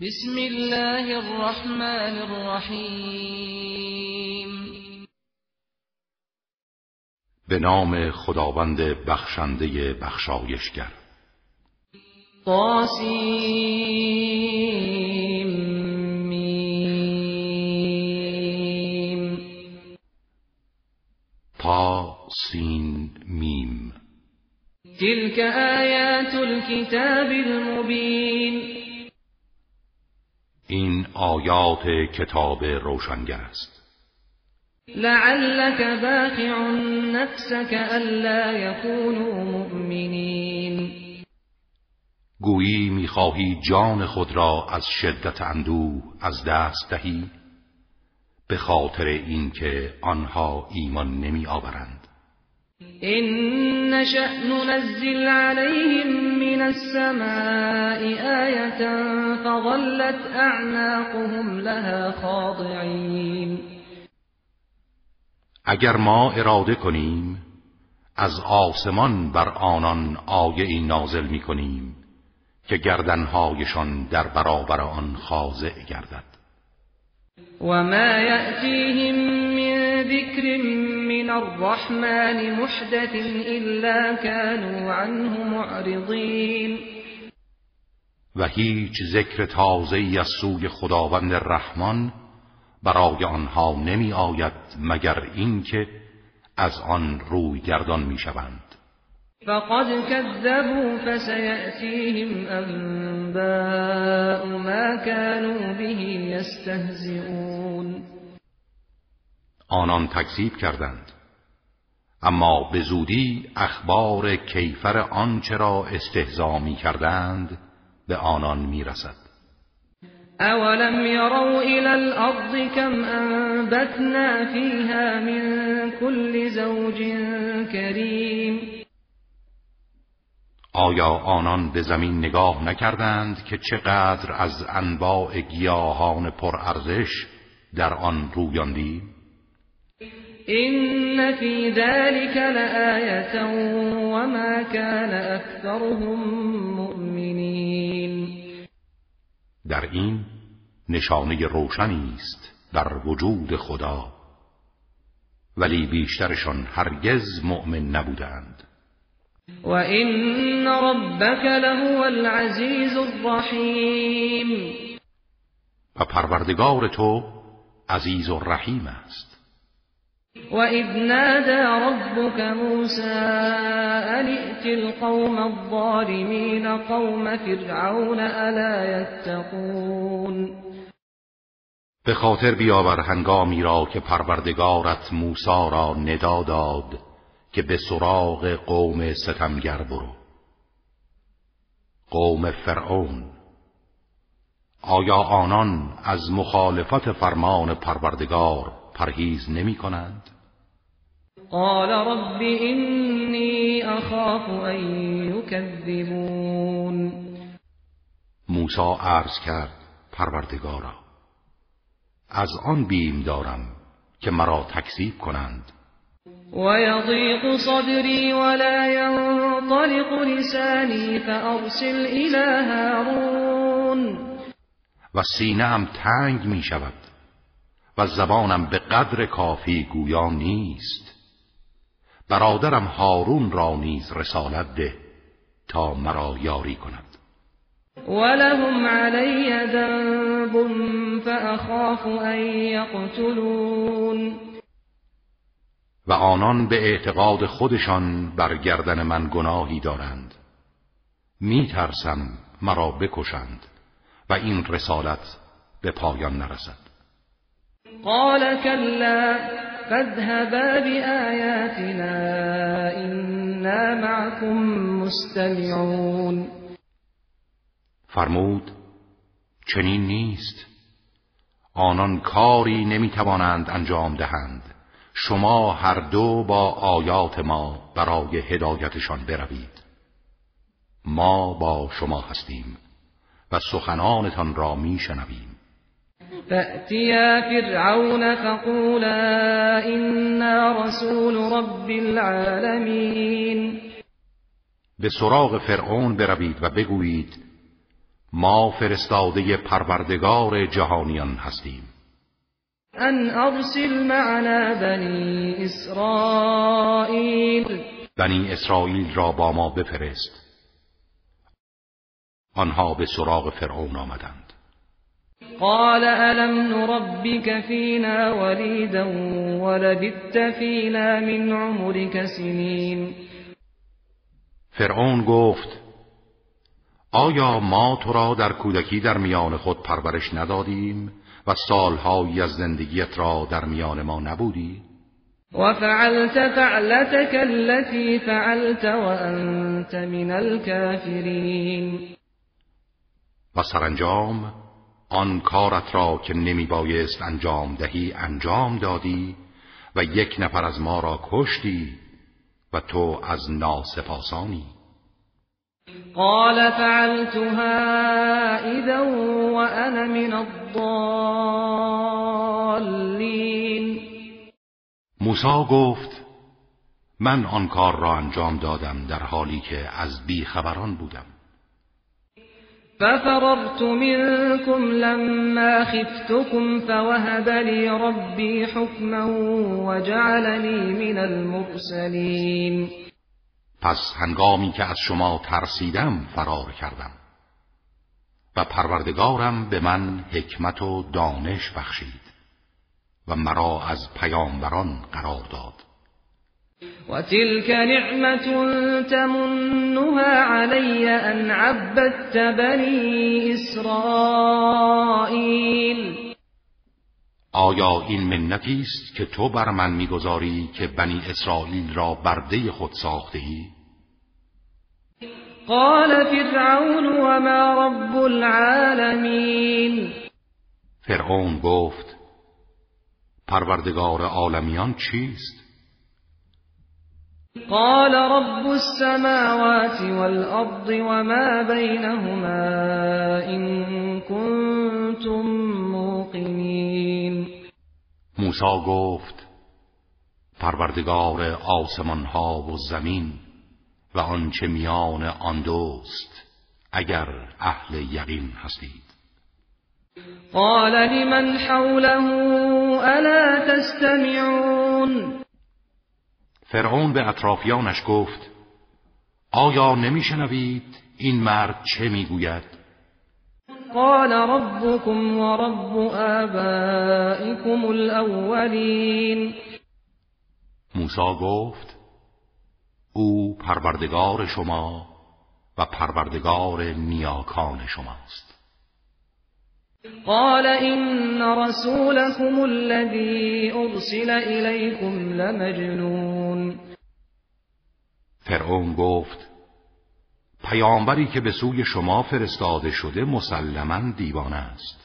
بسم الله الرحمن الرحیم. به نام خداوند بخشنده بخشایشگر. طاسیم. میم. تا سین میم. تلك آیات الكتاب المبین. این آیات کتاب روشنگر است. لعلك باخع نفسك الا يكونوا مؤمنین. گویی می‌خواهی جان خود را از شدت اندوه از دست دهی؟ به خاطر اینکه آنها ایمان نمی آورند إن نشأ ننزل عليهم من السماء آية فظلت أعناقهم لها خاضعين. اگر ما اراده کنیم از آسمان بر آنان آیه ای نازل می کنیم که گردنهایشان در برابر آن خاضع گردد. وما يأتيهم من ذكر من الرحمن محدث إلا كانوا عنه معرضين. و هیچ ذکر تازه ای از سوی خداوند رحمان برای آنها نمی آید مگر اینکه از آن روی گردان می شوند فقد كذبوا فسيأتيهم أنباء ما كانوا به يستهزئون. آنان تکذیب کردند. اما به زودی اخبار کیفر آنچه را استهزا می کردند به آنان می رسد. أولم يروا إلى الأرض كم أنبتنا فيها من كل زوج كريم آیا آنان به زمین نگاه نکردند که چقدر از انواع گیاهان پرارزش در آن رویاندیم؟ إن في ذلك لآية وما كان أكثرهم مؤمنين. در این نشانه روشنی است بر وجود خدا. ولی بیشترشان هرگز مؤمن نبودند. وإن ربك لهو العزيز الرحيم. و پروردگار تو عزیز و رحیم است. وإذ نادى ربك موسى أن ائت القوم الظالمين قوم فرعون ألا يتقون به خاطر بیاور هنگامی را که پروردگارت موسی را ندا داد که به سراغ قوم ستمگر برو قوم فرعون آیا آنان از مخالفت فرمان پروردگار پرهیز نمی کنند؟ قال رب إني أخاف أن يكذبون. موسی عرض کرد پروردگارا از آن بیم دارم که مرا تکذیب کنند. ويضيق صدري ولا ينطلق لساني فأرسل إلى هارون. و سینه‌ام تنگ می شود و زبانم به قدر کافی گویا نیست. برادرم هارون را نیز رسالت ده تا مرا یاری کند. ولهم علي ذنب فأخاف أن يقتلون و آنان به اعتقاد خودشان بر گردن من گناهی دارند. می ترسم مرا بکشند و این رسالت به پایان نرسد. قال كلا فاذهبا بآياتنا إنا معكم مستمعون. فرمود چنین نیست. آنان کاری نمی‌توانند انجام دهند. شما هر دو با آیات ما برای هدایتشان بروید. ما با شما هستیم و سخنانتان را میشنویم. فأتيا فرعون فقولا إنا رسول رب العالمين. به سراغ فرعون بروید و بگویید ما فرستاده پروردگار جهانیان هستیم. ان ارسل معنا بنی اسرائیل بنی اسرائیل را با ما بفرست. آنها به سراغ فرعون آمدند. قال الم نربك فينا وليدا ولبثت فينا من عمرك سنين فرعون گفت آیا ما تو را در کودکی در میان خود پرورش ندادیم و سالهایی از زندگیت را در میان ما نبودی؟ و فعلت فعلتك التي فعلت وانت من الكافرین و سرانجام آن کارت را که نمی بایست انجام دهی انجام دادی و یک نفر از ما را کشتی و تو از ناسپاسانی. قال فعلتها اذا وانا من الضالین. موسی گفت من آن کار را انجام دادم در حالی که از بیخبران بودم. ففررت منكم لما خفتكم فوهب لي ربي حكما وجعلني من المرسلين. پس هنگامی که از شما ترسیدم فرار کردم و پروردگارم به من حکمت و دانش بخشید و مرا از پیامبران قرار داد. وتلك نعمة تمنها علي أن عبدت بني إسرائيل آیا این منتی است که تو بر من می‌گذاری که بنی اسرائیل را برده خود ساخته ای؟ قال فرعون وما رب العالمین فرعون گفت پروردگار عالمیان چیست؟ قال رب السماوات والأرض وما بينهما إن كنتم موقنين. موسی گفت پروردگار آسمان ها و زمین و آنچه میان آن دوست اگر اهل یقین هستید. قال لمن حوله الا تستمعون؟ فرعون به اطرافیانش گفت آیا نمیشنوید این مرد چه می‌گوید؟ قال ربكم ورب آبائكم الاولین موسی گفت او پروردگار شما و پروردگار نیاکان شماست. قال إن رسولكم الذي أرسل إليكم لمجنون. فرعون گفت پیامبری که به سوی شما فرستاده شده مسلما دیوانه است.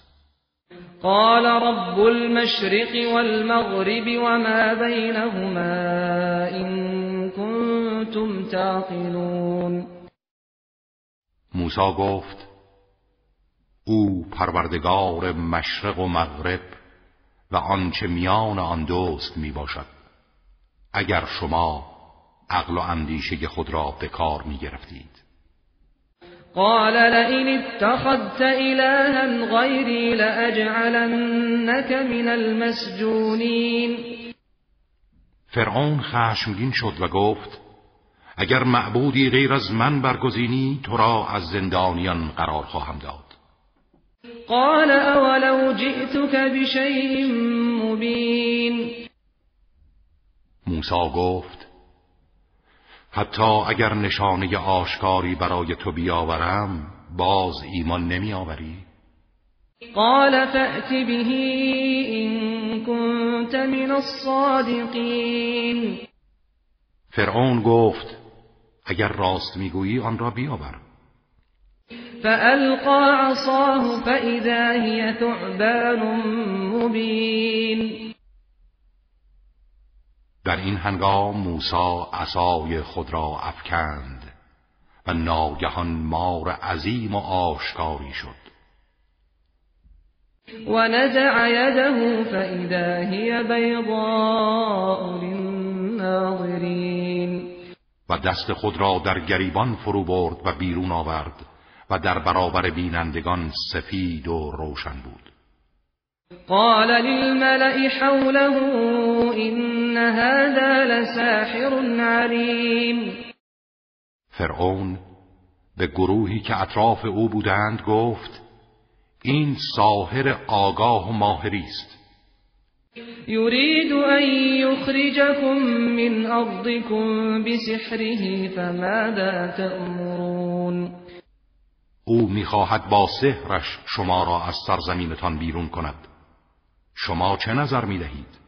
قال رب المشرق والمغرب وما بينهما إن كنتم تعقلون. موسی گفت او پروردگار مشرق و مغرب و آنچه میان آن دوست می باشد اگر شما عقل و اندیشه خود را به کار می گرفتید. قال لئن اتخذت إلها غيري لأجعلنك من المسجونين فرعون خشمگین شد و گفت اگر معبودی غیر از من برگزینی تو را از زندانیان قرار خواهم داد. قال اولو جئتك بشيء مبین. موسی گفت حتی اگر نشانه آشکاری برای تو بیاورم باز ایمان نمی آوری؟ قال فأت به این كنت من الصادقین. فرعون گفت اگر راست می‌گویی آن را بیاور. فألقى عصاه فإذا هي ثعبان مبین در این هنگام موسی عصای خود را افکند و ناگهان مار عظیم و آشکاری شد. و نزع یده فإذا هي بیضاء للناظرین. و دست خود را در گریبان فرو برد و بیرون آورد و در برابر بینندگان سفید و روشن بود. قال للملأ حوله إن هذا لساحر علیم فرعون به گروهی که اطراف او بودند گفت این ساحر آگاه و ماهری است. یرید ان یخرجکم من ارضکم بسحره فماذا تأمرون؟ او می‌خواهد با سحرش شما را از سرزمینتان بیرون کند. شما چه نظر می‌دهید؟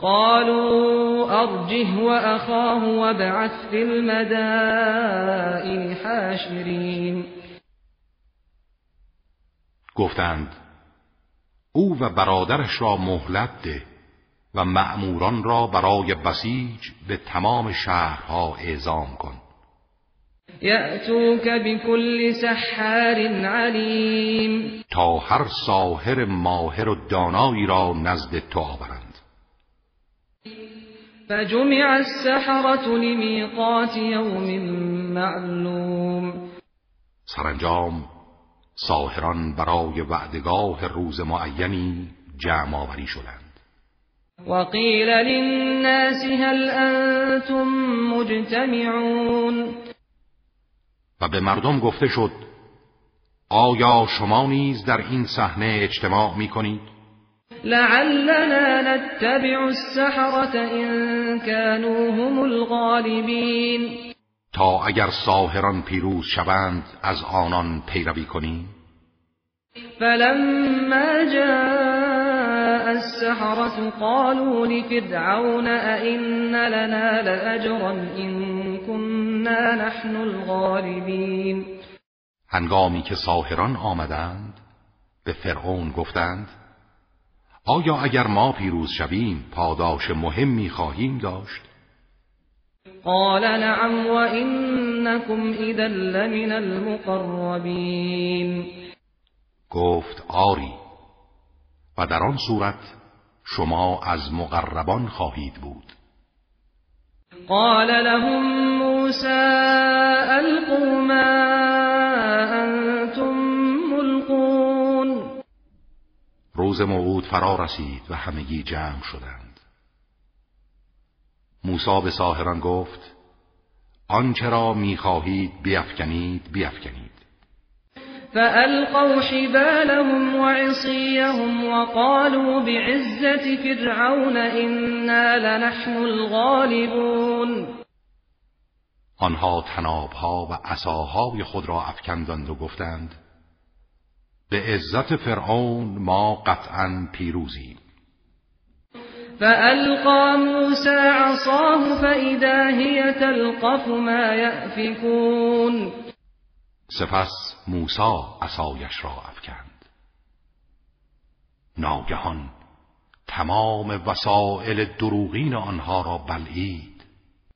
قالوا أرجه وأخاه وابعث في المدائن حاشرين. گفتند او و برادرش را مهلت ده و مأموران را برای بسیج به تمام شهرها اعزام کن. یأتوک بكل سحار علیم تا هر ساهر ماهر و دانایی را نزد تو آورند. فجمع السحرة لمیقات یوم معلوم. سرانجام ساهران برای وعدگاه روز معینی جمع آوری شدند. وقیل للناس هل انتم مجتمعون. و به مردم گفته شد آیا شما نیز در این صحنه اجتماع می کنید؟ لعلنا نتبع السحرة إن كانوا هم الغالبین تا اگر ساهران پیروز شوند از آنان پیروی کنیم فلما جاء السحرة قالوا لفرعون أئن لنا لأجرا إن كنا نحن الغالبین هنگامی که ساهران آمدند به فرعون گفتند آیا اگر ما پیروز شویم پاداش مهمی خواهیم داشت؟ قال نعم و انکم اذا لمن المقربین. گفت آری و در آن صورت شما از مقربان خواهید بود. قال لهم موسى القوا ما روز موعود فرا رسید و همگی جمع شدند. موسی به ساهران گفت آنچه را می‌خواهید بیافکنید بیافکنید فألقوا حبالهم وعصيهم وقالوا بعزة فرعون إنا لنحن الغالبون. آنها تنابها و عصاهای خود را افکندند و گفتند به عزت فرعون ما قطعا پیروزیم. فألقى موسى عصاه فإذا هي تلقف ما يأفكون سپس موسی عصایش را افکند. ناگهان تمام وسائل دروغین آنها را بلعید.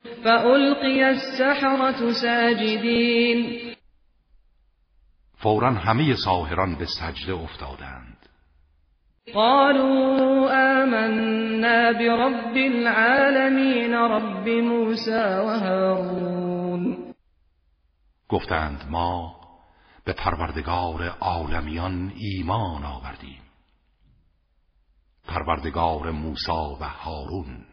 فألقي السحرة ساجدین فورا همه ساهران به سجده افتادند. قالوا آمنا برب العالمین رب موسی و هارون. گفتند ما به پروردگار عالمیان ایمان آوردیم. پروردگار موسی و هارون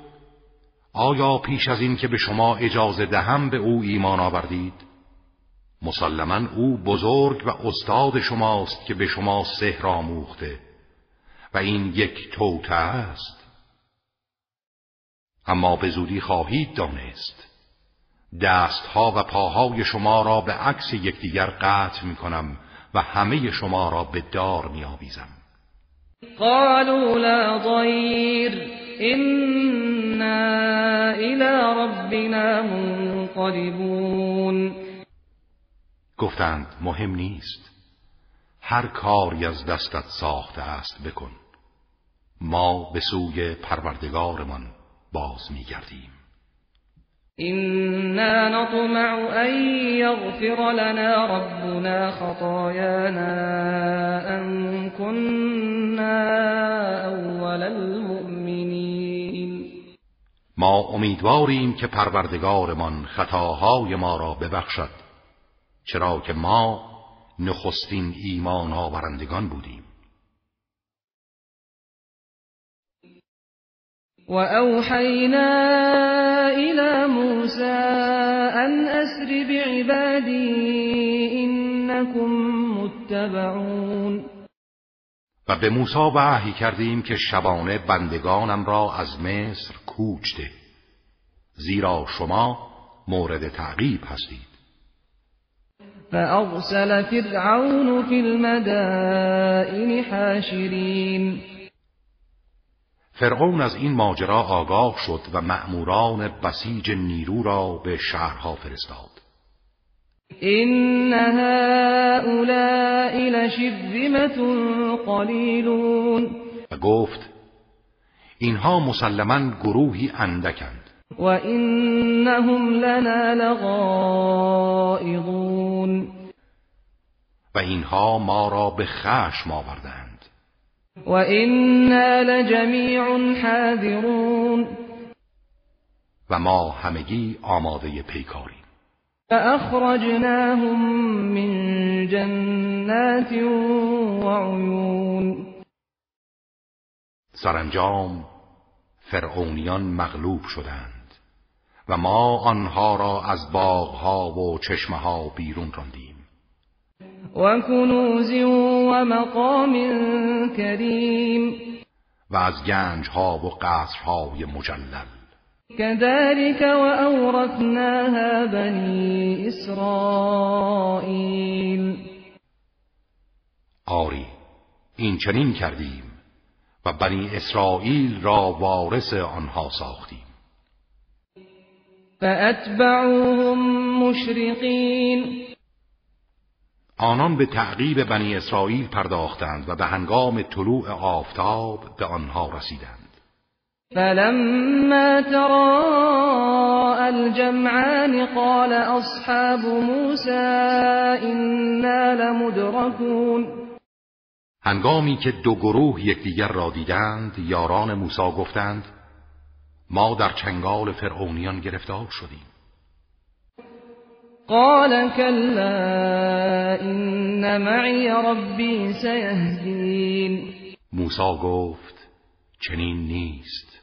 آیا پیش از این که به شما اجازه دهم به او ایمان آوردید؟ مسلما او بزرگ و استاد شماست که به شما سحر آموخته. و این یک توته است. اما به زودی خواهید دانست. دستها و پاهای شما را به عکس یکدیگر قطع می کنم و همه شما را به دار می آویزم قالوا لا ضیر انا الى ربنا منقلبون گفتند مهم نیست. هر کاری از دستت ساخته است بکن. ما به سوی پروردگارمان باز میگردیم. إنا نطمع أن يغفر لنا ربنا خطايانا أن كنا أول المؤمنين. ما امیدواریم که پروردگارمان خطاهای ما را ببخشد چرا که ما نخستین ایمان آورندگان بودیم. وأوحينا إلى موسى أن أسر بعبادي إنكم متبعون و به موسی وحی کردیم که شبانه بندگانم را از مصر کوچ ده زیرا شما مورد تعقیب هستید. فأرسل فرعون في المدائن حاشرين فرعون از این ماجرا آگاه شد و مأموران بسیج نیرو را به شهرها فرستاد. این هؤلاء لشرذمة قلیلون. و گفت اینها مسلما گروهی اندکند. و اینهم لنا لغائضون. و اینها ما را به خشم آوردند. وإنا لجميع حاذرون. و ما همگی آماده پیکاریم فأخرجناهم من جنات وعيون. سرانجام فرعونیان مغلوب شدند و ما آنها را از باغها و چشمها بیرون راندیم. وكنوز ومقام كريم و از گنج ها و قصرهای مجلل. كذلك وأورثناها بني إسرائيل. آری این چنین کردیم و بنی اسرائیل را وارث آنها ساختیم. فأتبعوهم مشرقین. آنان به تعقیب بنی اسرائیل پرداختند و به هنگام طلوع آفتاب به آنها رسیدند. فلما تراءى الجمعان قال اصحاب موسى انا لمدركون هنگامی که دو گروه یکدیگر را دیدند یاران موسی گفتند ما در چنگال فرعونیان گرفتار شدیم. قال كلا إن معي ربي سيهدين موسی گفت چنین نیست.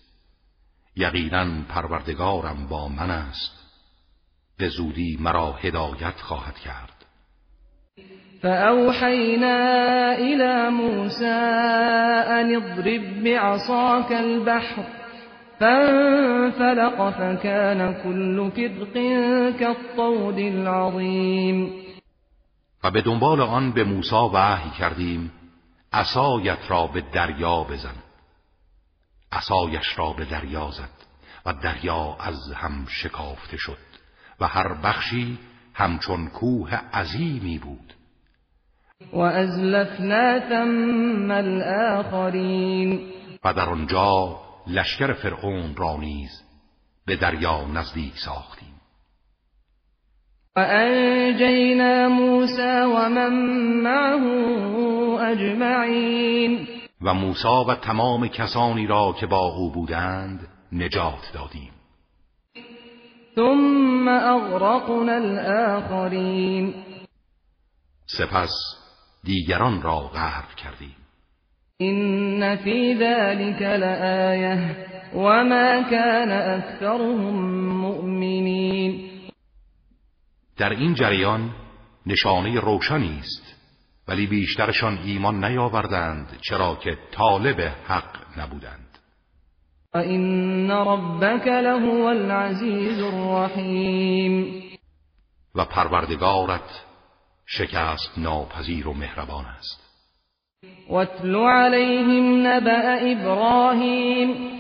یقینا پروردگارم با من است. به زودی مرا هدایت خواهد کرد. فأوحينا إلى موسى أن اضرب بعصاك البحر فانفلق فكان كل فرق كالطود العظیم و به دنبال آن به موسی وحی کردیم عصایت را به دریا بزن. عصایش را به دریا زد و دریا از هم شکافته شد و هر بخشی همچون کوه عظیمی بود. و ازلفنا ثم الاخرین و در آنجا لشکر فرعون را نیز به دریا نزدیک ساختیم. و انجینا موسی و من معه اجمعین. و موسی و تمام کسانی را که با او بودند نجات دادیم. ثم اغرقنا الاخرین سپس دیگران را غرق کردیم. إن في ذلك لآية وما كان أكثرهم مؤمنين در این جریان نشانه روشنی است ولی بیشترشان ایمان نیاوردند چرا که طالب حق نبودند. و این ربک لهو العزیز الرحیم و پروردگارت شکست ناپذیر و مهربان است. واتل عليهم نبأ ابراهیم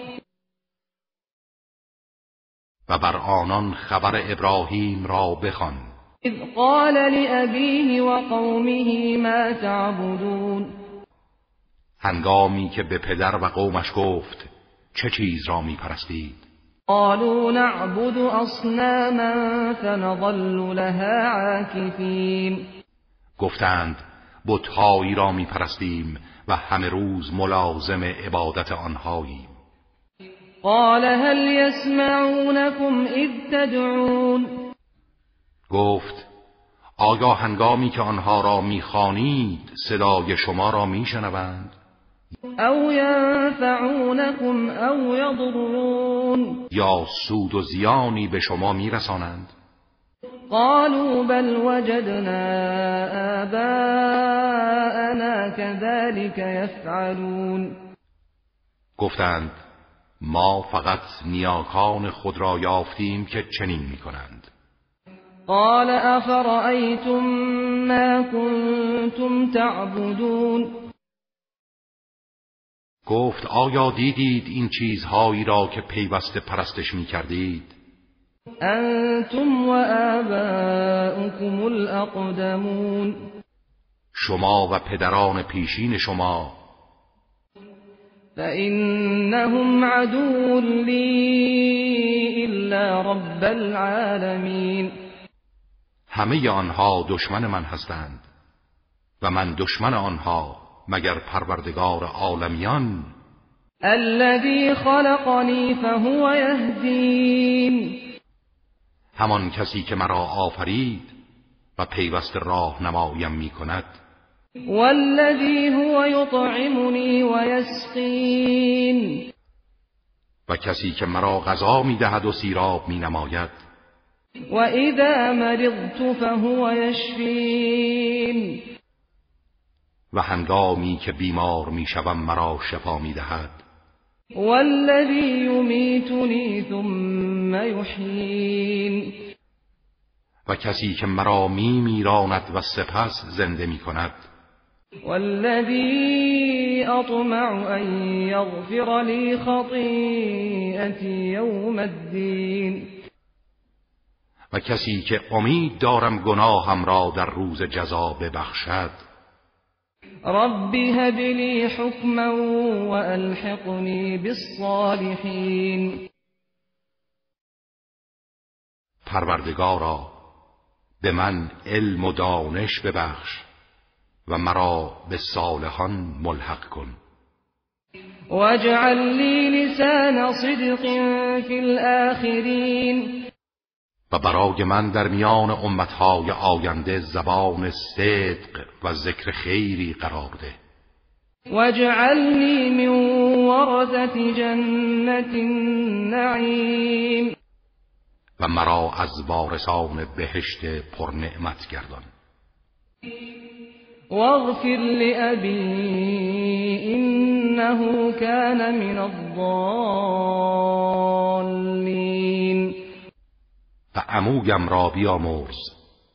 و بر آنان خبر ابراهیم را بخوان. اذ قال لأبيه وقومه ما تعبدون. هنگامی که به پدر و قومش گفت چه چیز را می پرستید قالوا نعبد اصناما فنظل لها عاکفین گفتند بتهایی را می پرستیم و همه روز ملازم عبادت آنهاییم. قال هل يسمعونكم اذ تدعون؟ گفت آیا هنگامی که آنها را می‌خوانید صدای شما را میشنوند. او ینفعونكم او یضرون. یا سود و زیانی به شما میرسانند. قالوا بل وجدنا آباءنا كذلك يفعلون. گفتند ما فقط نیاکان خود را یافتیم که چنین می‌کنند. قال افرأيتم ما كنتم تعبدون؟ گفت آیا دیدید این چیزهایی را که پیوسته پرستش می کردید انتم و آباؤكم الاقدمون شما و پدران پیشین شما. فإنهم عدو لي إلا رب العالمين. همه آنها دشمن من هستند و من دشمن آنها مگر پروردگار عالمیان؟ الذي خلقني فهو يهدين. همان کسی که مرا آفرید و پیوست راه نمایم می کند. والذي هو يطعمني ويسقين. و کسی که مرا غذا می دهد و سیراب می نماید. و اذا مرضت فهو يشفين. و هنگامی که بیمار می شوم مرا شفا می دهد والذي يميتني ثم يحيين. و کسی که مرا می میراند و سپس زنده می کند والذي أطمع أن يغفر لي خطيئتي يوم الدين. و کسی که امید دارم گناهم را در روز جزا ببخشد. رب هب لي حكما وألحقني بالصالحين پروردگارا به من علم و دانش ببخش و مرا به صالحان ملحق کن. واجعل لي لسان صدق في الآخرين و برای من در میان امتهای آینده زبان صدق و ذکر خیری قرار ده. واجعلني من ورثة جنة النعیم و مرا از وارثان بهشت پرنعمت گردان. واغفر لأبي إنه كان من الضالين. و عمویم را بیامرز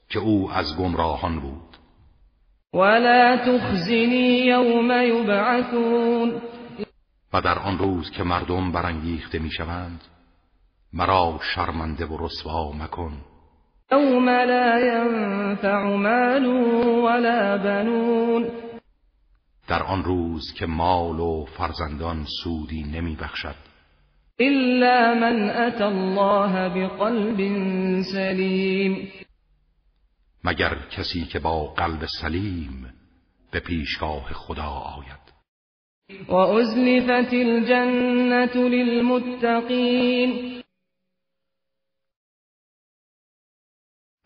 که او از گمراهان بود. ولا تخزني يوم يبعثون. و در آن روز که مردم برانگیخته می‌شوند مرا شرمنده و رسوا مکن. يوم لا ينفع مال ولا بنون. در آن روز که مال و فرزندان سودی نمی بخشد إلا من أتى الله بقلب سليم. مگر کسی که با قلب سلیم به پیشگاه خدا آید. وأزلفت الجنة للمتقين.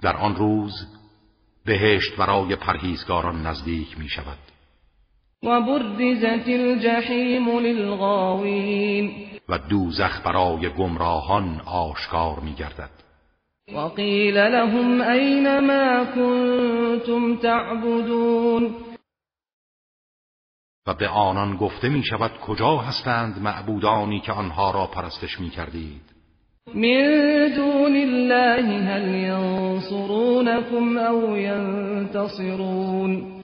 در آن روز بهشت برای پرهیزگاران نزدیک می شود وبرزت الجحيم للغاوين. و دوزخ برای گمراهان آشکار می گردد وقيل لهم أين ما كنتم تعبدون. و به آنان گفته می شود کجا هستند معبودانی که آنها را پرستش می کردید من دون الله هل ينصرونكم أو ينتصرون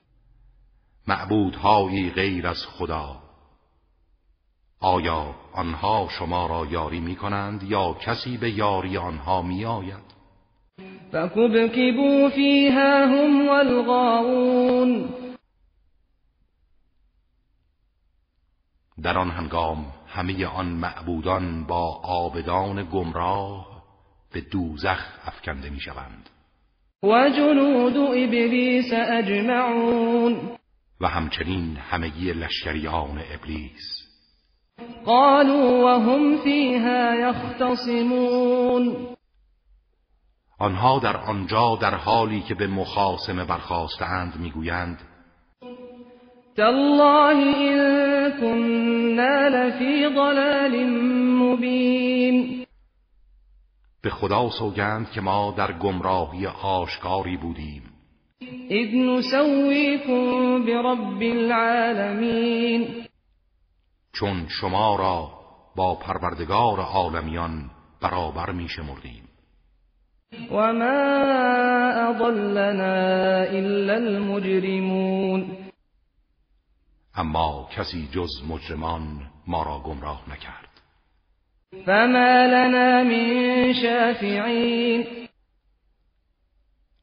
معبودهایی غیر از خدا. آیا آنها شما را یاری می کنند یا کسی به یاری آنها می آید فيها هم والغاوون. در آن هنگام همه آن معبودان با آبدان گمراه به دوزخ افکنده می شوند و جنود ابلیس اجمعون و همچنین همگی لشکریان ابلیس. قالوا وهم فيها يختصمون آنها در آنجا در حالی که به مخاسمه برخواستند می‌گویند تالله إن كنا لفی ضلال مبین. به خدا سوگند که ما در گمراهی آشکاری بودیم. اذ نسویکم برب العالمین چون شما را با پروردگار عالمیان برابر می شمردیم. و ما اضلنا الا المجرمون. اما کسی جز مجرمان ما را گمراه نکرد. فما لنا من شافعین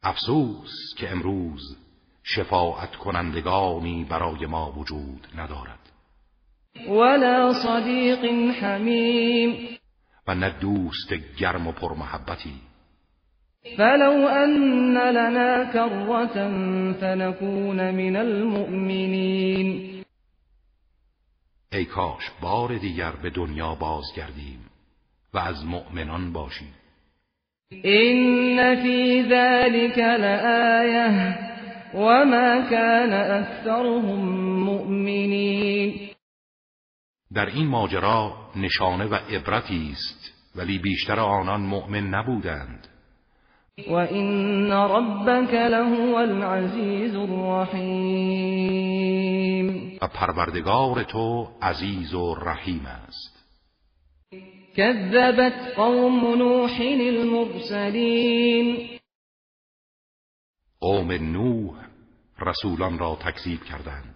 افسوس که امروز شفاعت کنندگانی برای ما وجود ندارد. ولا صدیق حمیم. و نه دوست گرم و پرمحبتی فلو ان لنا كرة فنكون من المؤمنین. ای کاش بار دیگر به دنیا بازگردیم و از مؤمنان باشیم. این فی ذلك لآیه وما كان اکثرهم مؤمنین در این ماجرا نشانه و عبرتی است ولی بیشتر آنان مؤمن نبودند. و این ربک لهو العزیز الرحیم و پروردگار تو عزیز و رحیم است. كذبت قوم نوح المرسلین قوم نوح رسولان را تکذیب کردند.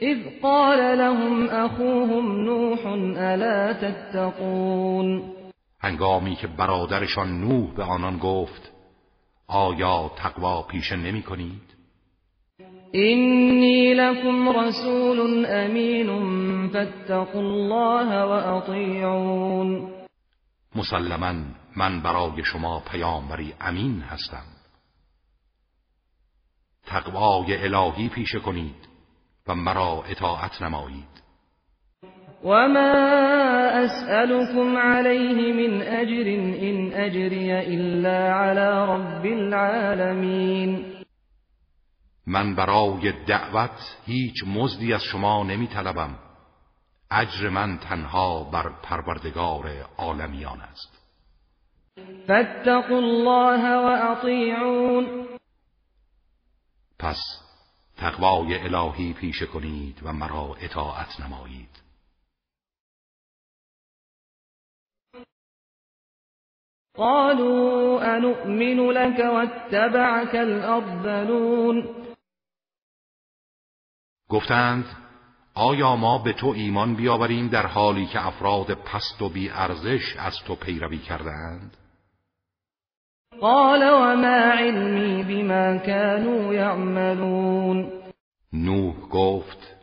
اذ قال لهم اخوهم نوح الا تتقون. هنگامی که برادرشان نوح به آنان گفت آیا تقوا پیشه نمی کنید؟ اینی لکم رسول امین فاتقوا الله و اطیعون مسلما من برای شما پیامبری امین هستم. تقوای الهی پیشه کنید و مرا اطاعت نمایید. وما أسألكم عليه من أجر إن أجري إلا على رب العالمين. من برای دعوت هیچ مزدی از شما نمی طلبم اجر من تنها بر پروردگار عالمیان است. فاتقوا الله و پس تقوای الهی پیشه کنید و مرا اطاعت نمایید. قالوا انؤمن لك واتبعك الارذلون گفتند آیا ما به تو ایمان بیاوریم در حالی که افراد پست و بی ارزش از تو پیروی کردند قال وما علمی بما كانوا يعملون. نوح گفت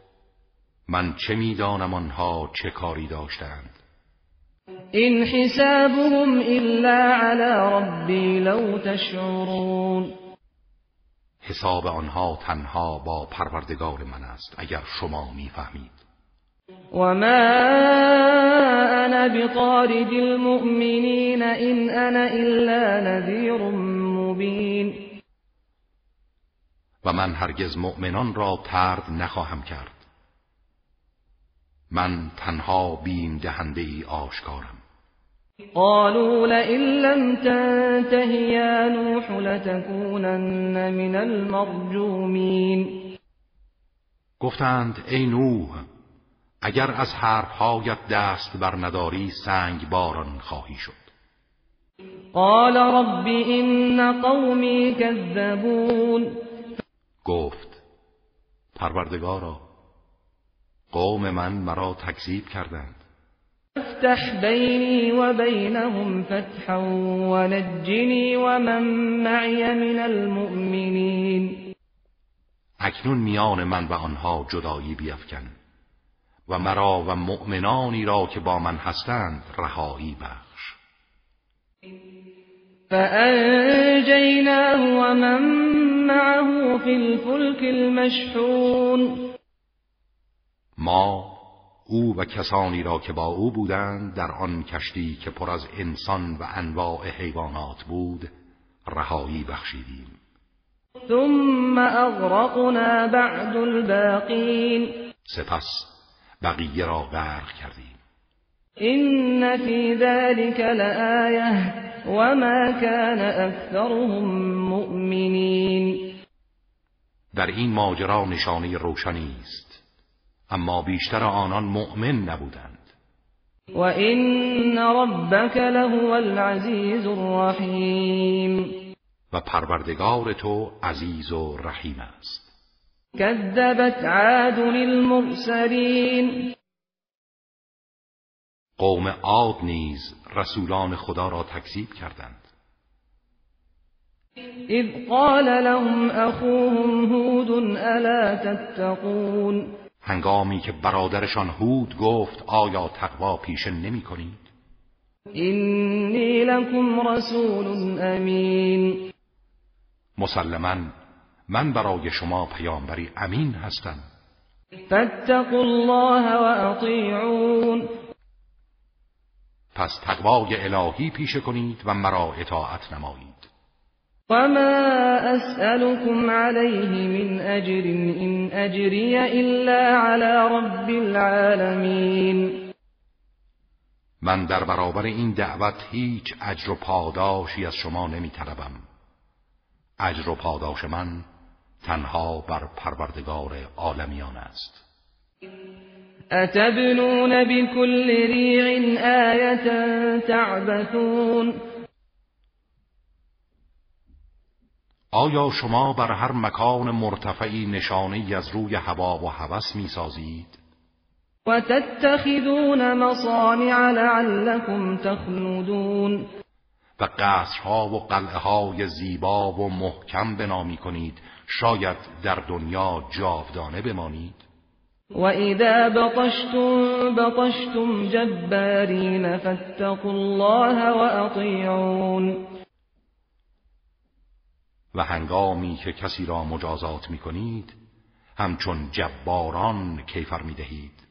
من چه می‌دانم آنها چه کاری داشتند این حسابهم الا على ربی لو تشعرون. حساب آنها تنها با پروردگار من است اگر شما می‌فهمید. و ما انا بطارد المؤمنین این انا الا نذیر مبین و من هرگز مؤمنان را ترد نخواهم کرد. من تنها بیم دهنده ای آشکارم. قالوا لئن لم تنته یا نوح لتكونن من المرجومین گفتند ای نوح اگر از حرفهایت دست بر نداری سنگ باران خواهی شد. قال رب این قومی کذبون گفت پروردگارا قوم من مرا تکذیب کردند. فافتح بینی و بینهم فتحا ونجنی ومن معی من المؤمنین اکنون میان من و آنها جدایی بیفکن و مرا و مؤمنانی را که با من هستند رهایی بخش. فأنجيناه ومن معه في الفلك المشحون. ما او و کسانی را که با او بودند در آن کشتی که پر از انسان و انواع حیوانات بود رهایی بخشیدیم. ثم اغرقنا بعد الباقین. سپس بقیه را غرق کردیم. این فی ذلك لآیه وما كان اکثرهم مؤمنین. در این ماجرا نشانه روشنی است. اما بیشتر آنان مؤمن نبودند. و این ربک له العزیز الرحیم. و پروردگار تو عزیز و رحیم است. كذبت عاد المرسلین قوم عاد نیز رسولان خدا را تکذیب کردند. اذ قال لهم اخوهم هود الا تتقون. هنگامی که برادرشان هود گفت آیا تقوا پیشه نمی کنید؟ اینی لکم رسول امین. مسلما من برای شما پیامبری امین هستم. فاتقوا الله و اطیعون پس تقوای الهی پیشه کنید و مرا اطاعت نمایید. وما اسألكم عليه من اجر این اجری الا على رب العالمین من در برابر این دعوت هیچ اجر و پاداشی از شما نمی طلبم. اجر و پاداش من تنها بر پروردگار عالمیان است اتبنون بكل ریع آیة تعبثون آیا شما بر هر مکان مرتفعی نشانه از روی هوا و هوس می سازید؟ و تتخذون مصانع لعلكم تخلدون. و قصرها و قلعه های زیبا و محکم بنا کنید شاید در دنیا جاودانه بمانید. و اذا بطشتم بطشتم جبارین فاتقوا الله و اطیعون و هنگامی که کسی را مجازات می کنید همچون جباران کیفر می دهید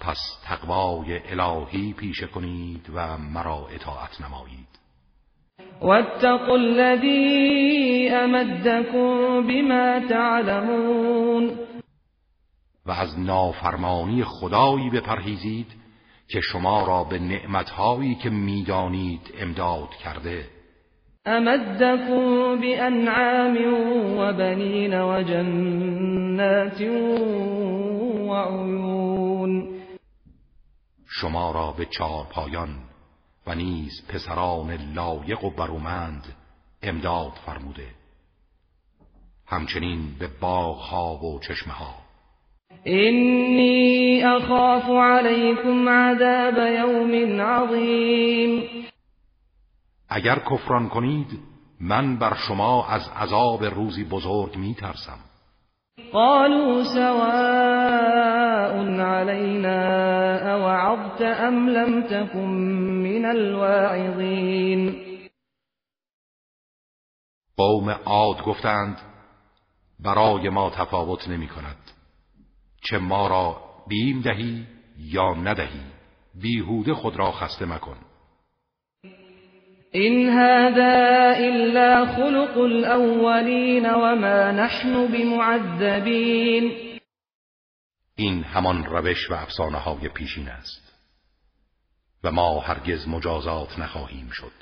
پس تقوای الهی پیشه کنید و مرا اطاعت نمایید. واتقوا الذي امدكم بما تعلمون. و از نافرمانی خدایی بپرهیزید که شما را به نعمتهایی که می‌دانید امداد کرده. امدكم بانعام وبنين وجنات وعيون. شما را به چهار پایان و نیز پسران لایق و برومند امداد فرموده. همچنین به باغها و چشمه ها. اینی اخاف علیکم عذاب یوم عظیم. اگر کفران کنید من بر شما از عذاب روزی بزرگ می ترسم قالوا سواء علينا اوعظت ام لم تكن من الواعظين. قوم عاد گفتند برای ما تفاوت نمی کند چه ما را بیم دهی یا ندهی بیهوده خود را خسته مکن. این هذا الا خلق الاولین وما نحن بمعذبین این همان روش و افسانه های پیشین است و ما هرگز مجازات نخواهیم شد.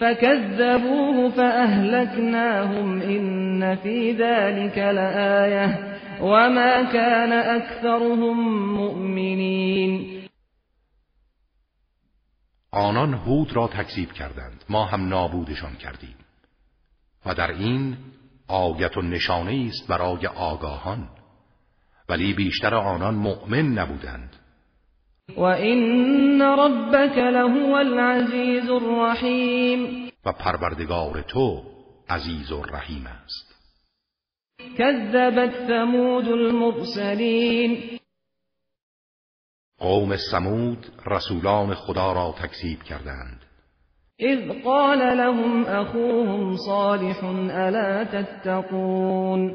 فكذبوه فأهلكناهم إن في ذلك لآية وما كان أكثرهم مؤمنين. آنان هود را تکذیب کردند. ما هم نابودشان کردیم. و در این آیت و نشانه است برای آگاهان. ولی بیشتر آنان مؤمن نبودند. وإن ربك لهو العزيز الرحیم. و پروردگار تو عزیز و رحیم است. كذبت ثمود المرسلین. قوم سمود رسولان خدا را تکذیب کردند. اذ قال لهم اخوهم صالح الا تتقون.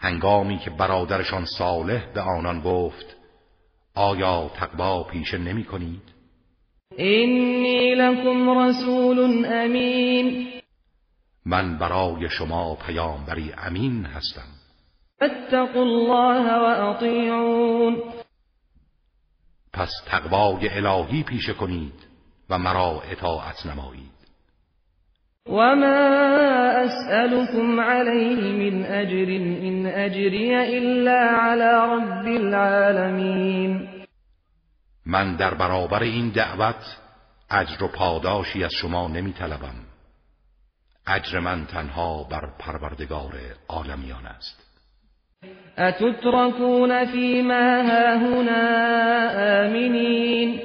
هنگامی که برادرشان صالح به آنان گفت آیا تقوا پیشه نمی کنید؟ اینی لکم رسول امین. من برای شما پیامبری امین هستم. فاتقوا الله و اطیعون. پس تقوای الهی پیشه کنید و مرا اطاعت نمایید. وما اسألكم عليه من اجر ان اجري الا على رب العالمين. من در برابر این دعوت اجر و پاداشی از شما نمی طلبم اجر من تنها بر پروردگار عالمیان است. اتتركون فيما هاهنا آمنین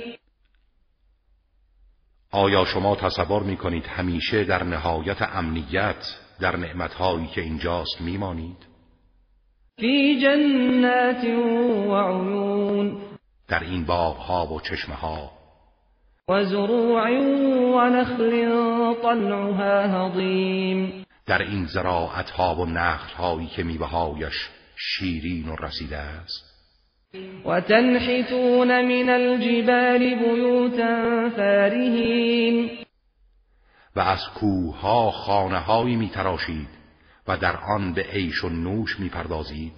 آیا شما تصور می کنید همیشه در نهایت امنیت در نعمتهایی که اینجاست میمانید؟ فی جنات و عیون. در این باغها و چشمه ها و زروع و نخل طلعها هضیم. در این زراعتها و نخلهایی که میوههایش شیرین و رسیده است. وتنحتون من الجبال بیوتا فارهین و از کوه خانه هایی می تراشید و در آن به عیش و نوش می پردازید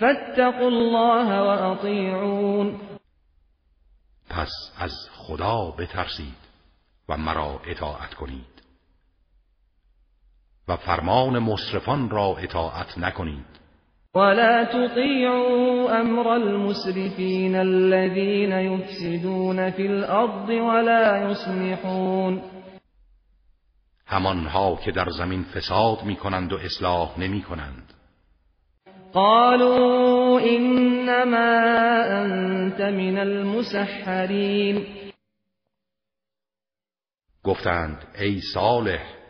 فاتقوا الله و اطیعون پس از خدا بترسید و مرا اطاعت کنید. و فرمان مصرفان را اطاعت نکنید. ولا تطيعوا امر المسرفين الذين يفسدون في الارض ولا يصلحون همانها که در زمین فساد می کنند و اصلاح نمی کنند قالوا انما انت من المسحرین گفتند ای صالح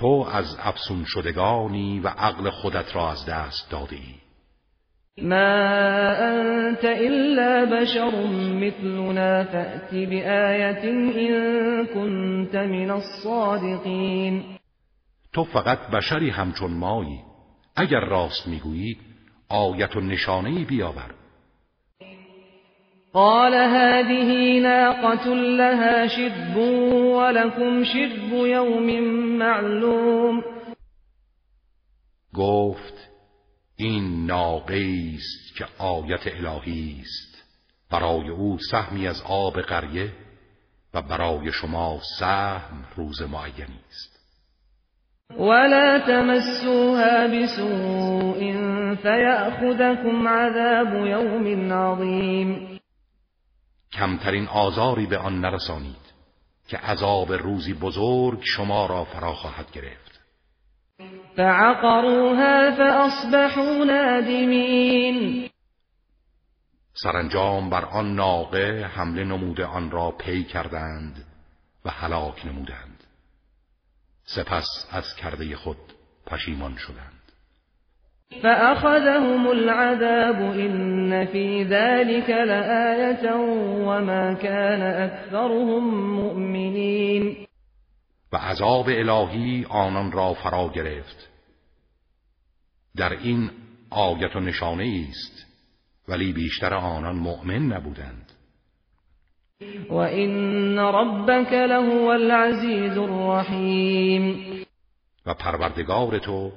تو از افسون شدگانی و عقل خودت را از دست دادی. ما انت الا بشر مثلنا فأت بآیت ان كنت من الصادقین. تو فقط بشری همچون مایی. اگر راست می‌گویی آیت و نشانه بیاور. قال هذه ناقة لها شرب ولكم شرب يوم معلوم. گفت این ناقه است که آیت الهی است. برای او سهمی از آب قریه و برای شما سهم روز معینی است. ولا تمسوها بسوء فيأخذكم عذاب يوم عظيم. کمترین آزاری به آن نرسانید که عذاب روزی بزرگ شما را فرا خواهد گرفت. فعقروها فاصبحوا نادمین. سرانجام بر آن ناقه حمله نموده آن را پی کردند و هلاک نمودند. سپس از کرده خود پشیمان شدند. فأخذهم العذاب إن في ذلك لآية وما كان أكثرهم مؤمنين. و عذاب الهی آنان را فرا گرفت. در این آیت و نشانه است ولی بیشتر آنان مؤمن نبودند. و این ربک لهو العزیز الرحیم. و پروردگار تو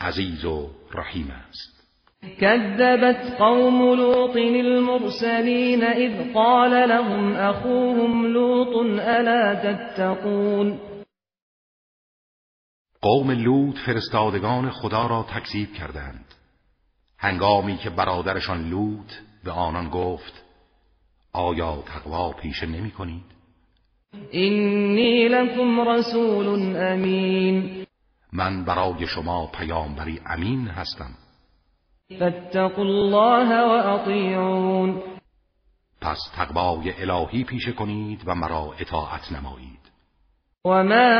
عزیز و رحیم است. كذبت قوم لوط المرسلين اذ قال لهم اخوهم لوط الا تتقون؟ قوم لوط فرستادگان خدا را تکذیب کردند. هنگامی که برادرشان لوط به آنان گفت آیا تقوا پیشه نمی کنید؟ اینی لکم رسول امین من برای شما پیامبری امین هستم. فاتقوا الله و اطیعون پس تقوای الهی پیشه کنید و مرا اطاعت نمایید. وما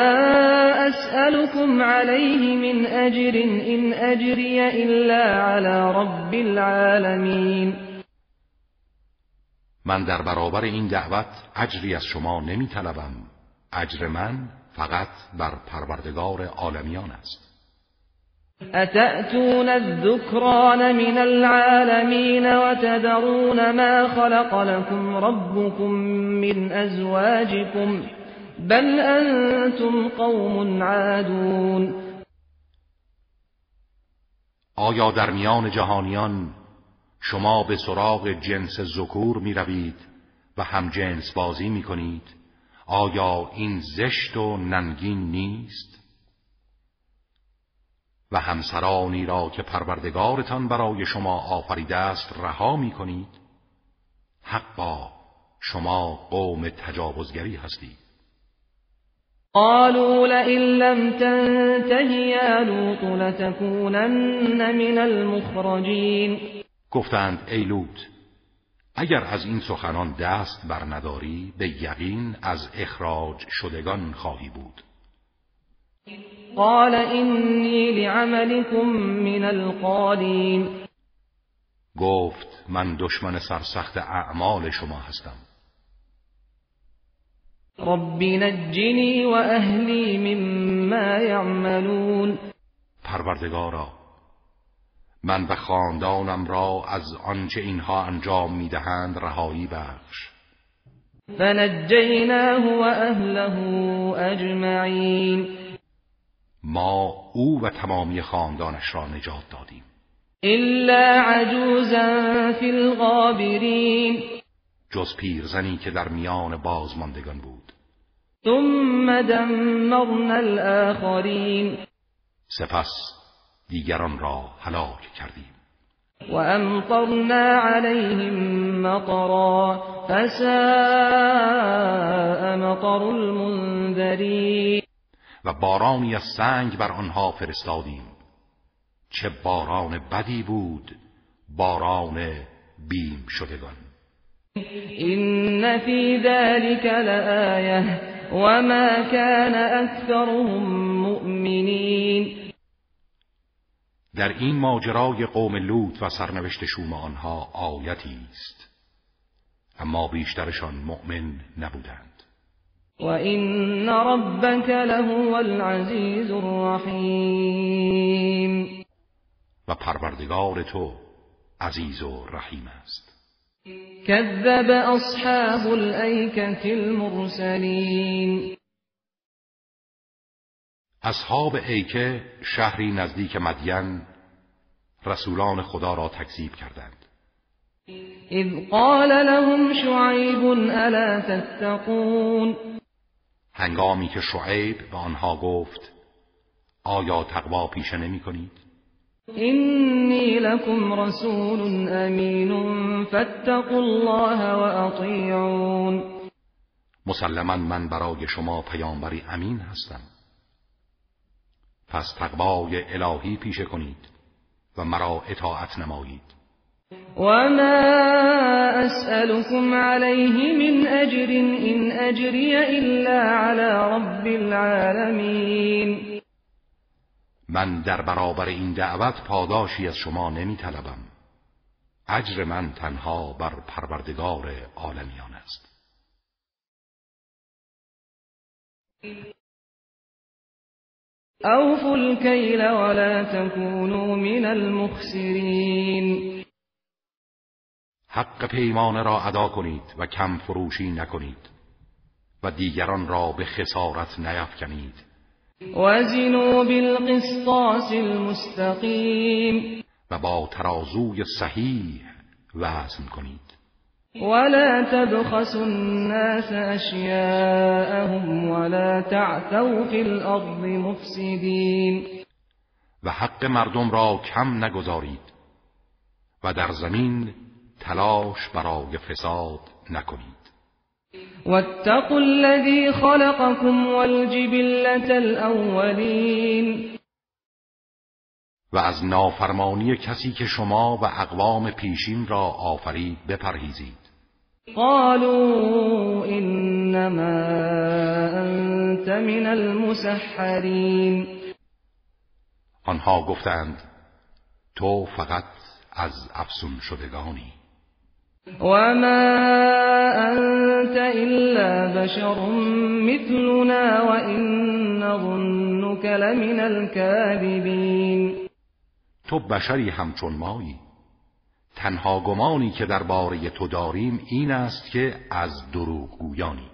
أسألكم عليه من أجر إن أجري إلا على رب العالمين. من در برابر این دعوت اجری از شما نمی طلبم اجر من فقط بر پروردگار عالمیان است. أتأتون الذكران من العالمين وتذرون ما خلق لكم ربكم من أزواجكم بل انتم قوم عادون. آیا در میان جهانیان شما به سراغ جنس ذکور می روید و هم جنس بازی می کنید آیا این زشت و ننگین نیست؟ و همسرانی را که پروردگارتان برای شما آفریده است رها می کنید حق با شما قوم تجاوزگری هستید. قالوا لئن لم تنته يا لوط لتكونن من المخرجين. گفتند ای لوط اگر از این سخنان دست بر نداری به یقین از اخراج شدگان خواهی بود. قال اینی لعملكم من القالین. گفت من دشمن سرسخت اعمال شما هستم. رب نجنی و اهلی مما یعملون. پروردگارا من و خاندانم را از آنچه اینها انجام می‌دهند رهایی بخش. فنجیناه و اهله اجمعین. ما او و تمامی خاندانش را نجات دادیم. الا عجوزا فی الغابرین. جز پیرزنی که در میان بازماندگان بود. ثم دمرنا الآخرین. سپس دیگران را هلاک کردیم. و امطرنا علیهم مطرا فساء مطر المنذرین و بارانی از سنگ بر آنها فرستادیم. چه باران بدی بود باران بیم شدگان. این فی ذلك لآیه وما كان اکثرهم مؤمنین در این ماجرای قوم لوط و سرنوشت شوم آنها آیتی است اما بیشترشان مؤمن نبودند. و این ربک لهو العزیز الرحیم. و پروردگار تو عزیز و رحیم است. كذب اصحاب الایکه المرسلین. اصحاب ایکه شهری نزدیک مدین رسولان خدا را تکذیب کردند. اذ قال لهم شعیب الا تتقون. هنگامی که شعیب به آنها گفت آیا تقوا پیشه نمی کنید؟ اینی لکم رسول امین فاتقوا الله و اطیعون. مسلما من برای شما پیامبری امین هستم. پس تقوای الهی پیشه کنید و مرا اطاعت نمایید وما أسألكم عليه من أجر إن أجري إلا على رب العالمين من در برابر این دعوت پاداشی از شما نمی طلبم. اجر من تنها بر پروردگار عالمیان است. اوفوا الكيل ولا تكونوا من المخسرين. حق پیمانه را ادا کنید و کم فروشی نکنید و دیگران را به خسارت نیفکنید وزنوا بالقسطاس المستقیم. و با ترازوی صحیح وزن کنید. ولا تبخسوا الناس اشیاءهم ولا تعثوا في الارض مفسدین و حق مردم را کم نگذارید و در زمین تلاش برای فساد نکنید. واتقوا الذي خلقكم والجبلة الاولین و از نافرمانی کسی که شما و اقوام پیشین را آفرید بپرهیزید. قالوا انما انت من المسحرین آنها گفتند تو فقط از افسون شدگانی. وما انت الا بشر مثلنا وان نظنك لمن الكاذبین تو بشری همچون مایی. تنها گمانی که درباره تو داریم این است که از دروغ گویانی.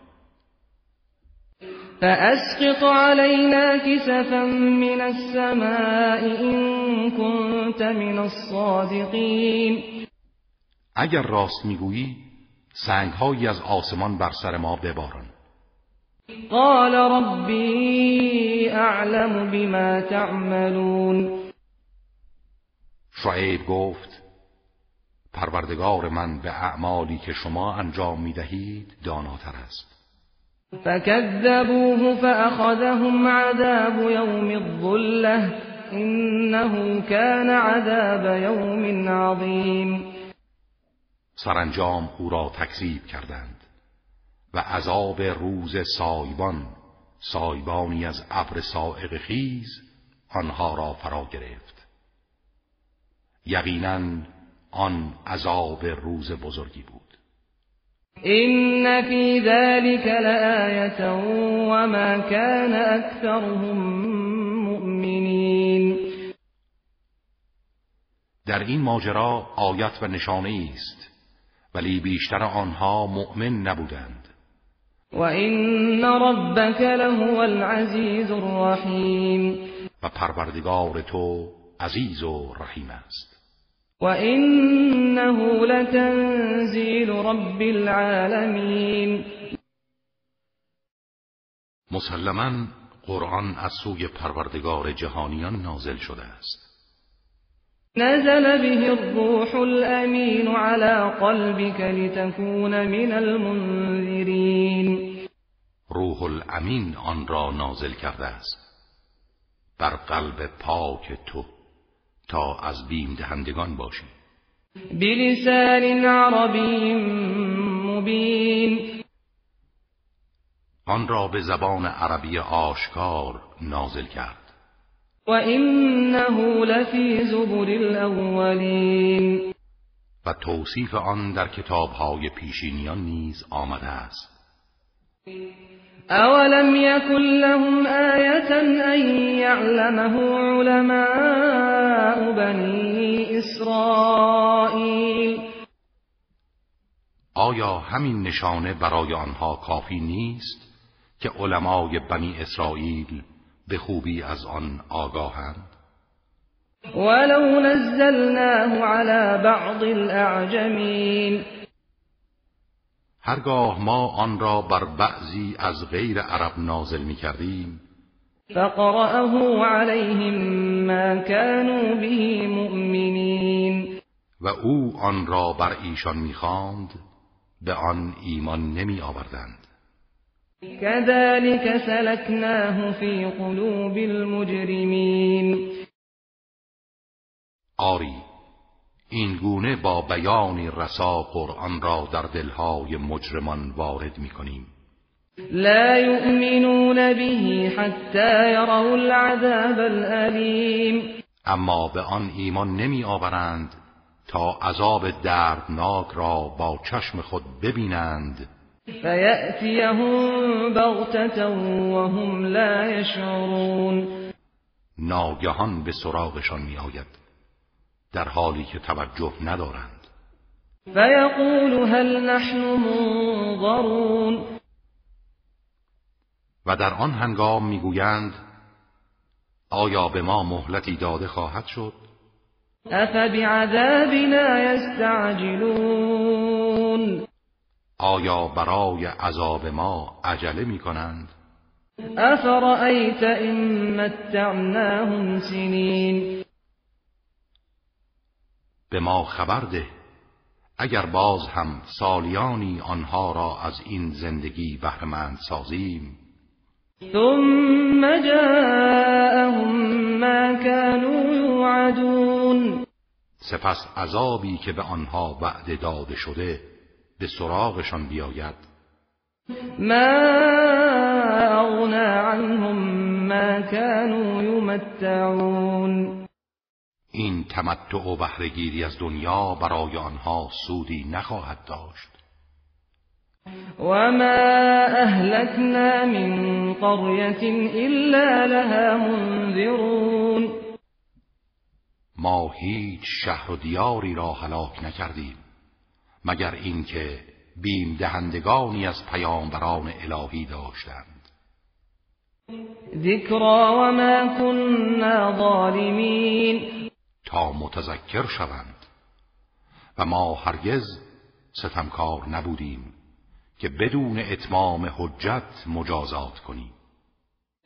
فأسقط علينا كسفا من السماء إن كنت من الصادقين. اگر راست می‌گویی سنگهایی از آسمان بر سر ما بباران. قال ربی اعلم بما تعملون. شعیب گفت پروردگار من به اعمالی که شما انجام می دهید داناتر است. فكذبوه فأخذهم عذاب يوم الظلة إنه كان عذاب يوم عظيم سرانجام او را تکذیب کردند و عذاب روز سایبان سایبانی از ابر سائق خیز آنها را فرا گرفت. یقینا آن عذاب روز بزرگی بود. این فی ذلك لآیه وما كان اکثرهم مؤمنین در این ماجرا آیت و نشانه است ولی بیشتر آنها مؤمن نبودند. و این ربک لهو العزیز الرحیم و پروردگار تو عزیز و رحیم است. وَإِنَّهُ لَتَنزِيلُ رَبِّ الْعَالَمِينَ مسلما قرآن از سوی پروردگار جهانیان نازل شده است. نزل به الروح الامین على قلبك لتكون من المنذرین. روح الامین آن را نازل کرده است. بر قلب پاک تو. تا از بیم دهندگان باشی بلسان عربی مبین. آن را به زبان عربی آشکار نازل کرد. و انه لفی زبر الاولین. و توصیف آن در کتابهای پیشینیان نیز آمده است. اولم یکن لهم آیتا ان یعلمه علماء بنی اسرائیل آیا همین نشانه برای آنها کافی نیست که علمای بنی اسرائیل به خوبی از آن آگاهند؟ ولو نزلناه على بعض الاعجمین هرگاه ما آن را بر بعضی از غیر عرب نازل می کردیم فقرأه عليهم ما كانوا به مؤمنین. و او آن را بر ایشان می‌خواند به آن ایمان نمی آوردند كذلك سلكناه في قلوب المجرمین. آری این گونه با بیانی رسا قرآن را در دلهای مجرمان وارد می کنیم لا يؤمنون به حتى يروا العذاب الالیم اما به آن ایمان نمی آورند تا عذاب دردناک را با چشم خود ببینند. فیأتیهم بغتتا وهم لا یشعرون. ناگهان به سراغشان می آید. در حالی که توجه ندارند. فیقول هل نحن منظرون. و در آن هنگام می‌گویند آیا به ما مهلتی داده خواهد شد؟ افبعذابنا یستعجلون. آیا برای عذاب ما عجله می کنند افرأیت این متعناهم سنین. به ما خبر ده اگر باز هم سالیانی آنها را از این زندگی بهرمند سازیم. ثم جاءهم ما كانوا يوعدون. سپس عذابی که به آنها وعده داده شده به سراغشان بیاید. ما اغنا عنهم ما كانوا یمتعون این تمتع و بهرهگیری از دنیا برای آنها سودی نخواهد داشت. وما أهلكنا من قرية إلا لها منذرون ما هیچ شهر و دیاری را هلاک نکردیم مگر اینکه بیم دهندگانی از پیامبران الهی داشتند. ذکرا و ما كنا ظالمین تا متذکر شوند. و ما هرگز ستمکار نبودیم که بدون اتمام حجت مجازات کنیم.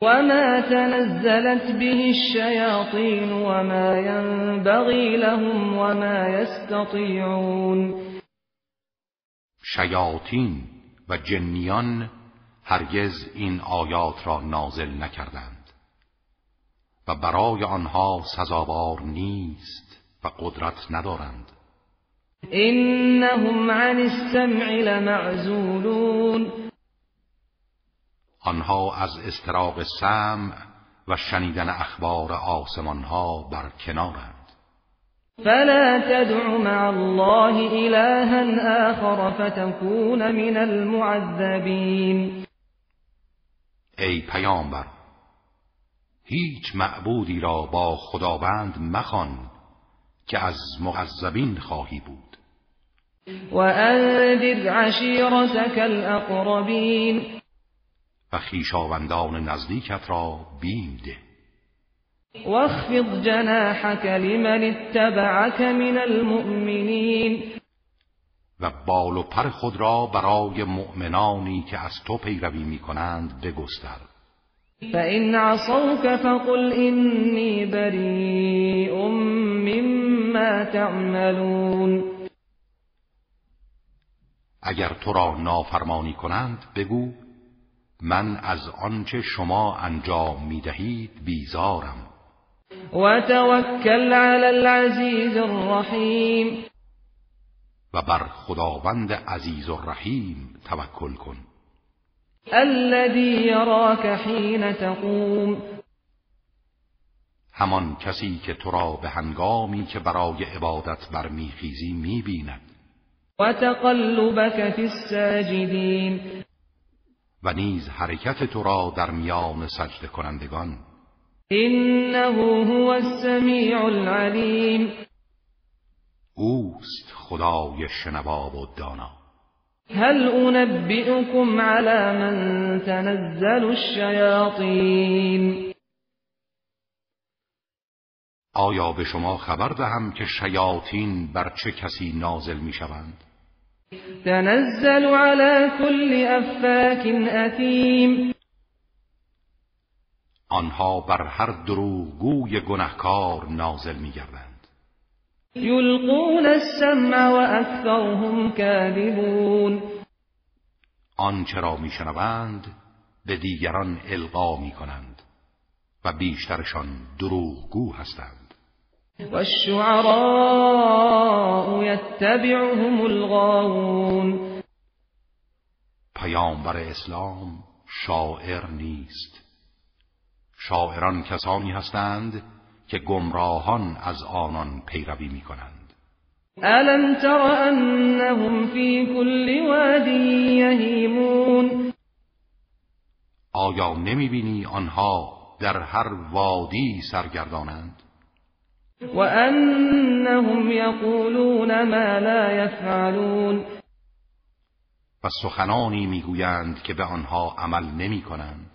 وما تنزلت به الشياطين وما ينبغي لهم وما يستطيعون. شیاطین و جنیان هرگز این آیات را نازل نکردند. و برای آنها سزاوار نیست و قدرت ندارند. انهم عن السمع لمعزولون. آنها از استراق سمع و شنیدن اخبار آسمان ها بر کنارند. فلا تدع مع الله إلها آخر فتكون من المعذبین ای پیامبر هیچ معبودی را با خداوند مخوان که از معذبین خواهی بود. و انذر عشیرتك الاقربین. و خیشاوندان نزدیکت را بیم ده. واخفض جناحك لمن اتبعك من المؤمنین. و بال و پر خود را برای مؤمنانی که از تو پیروی می کنند بگستر. فإن عصوك فقل إني بريء مما تعملون اگر تو را نافرمانی کنند بگو من از آنچه شما انجام می دهید بیزارم. و توکل علی العزیز الرحیم و بر خداوند عزیز و رحیم توکل کن. الذي يراك حين تقوم. همان کسی که تو را به هنگامی که برای عبادت برمیخیزی می‌بیند. و تقلبك فی الساجدین و نیز حرکت تو را در میان سجده کنندگان انه هو السمیع العلیم اوست خدای شنوا و دانا. هل انبئكم على من تنزل الشیاطین آیا به شما خبر دهم که شیاطین بر چه کسی نازل می شوند؟ تنزل على كل افاك اثیم آنها بر هر دروغگوی گنهکار نازل می گردند یلقون السمع و اکثرهم کاذبون آنچه را میشنوند به دیگران القا می کنند و بیشترشان دروغگو هستند. والشعراء يتبعهم الغاوون پیامبر اسلام شاعر نیست. شاعران کسانی هستند که گمراهان از آنان پیروی می کنند الم تر انهم فی كل واد یهیمون آیا نمی بینی آنها در هر وادی سرگردانند؟ وأنهم يقولون ما لا يفعلون. و سخنانی می‌گویند که به آنها عمل نمی کنند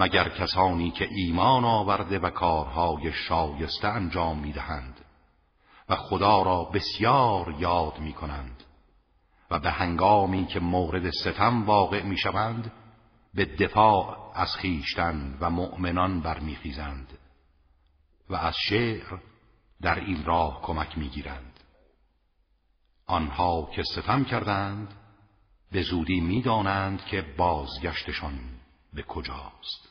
مگر کسانی که ایمان آورده و کارهای شایسته انجام می‌دهند و خدا را بسیار یاد می کنند و به هنگامی که مورد ستم واقع می شوند به دفاع از خیشتن و مؤمنان برمیخیزند و از شعر در این راه کمک می‌گیرند. آنها که ستم کردند به زودی می‌دانند که بازگشتشان به کجاست.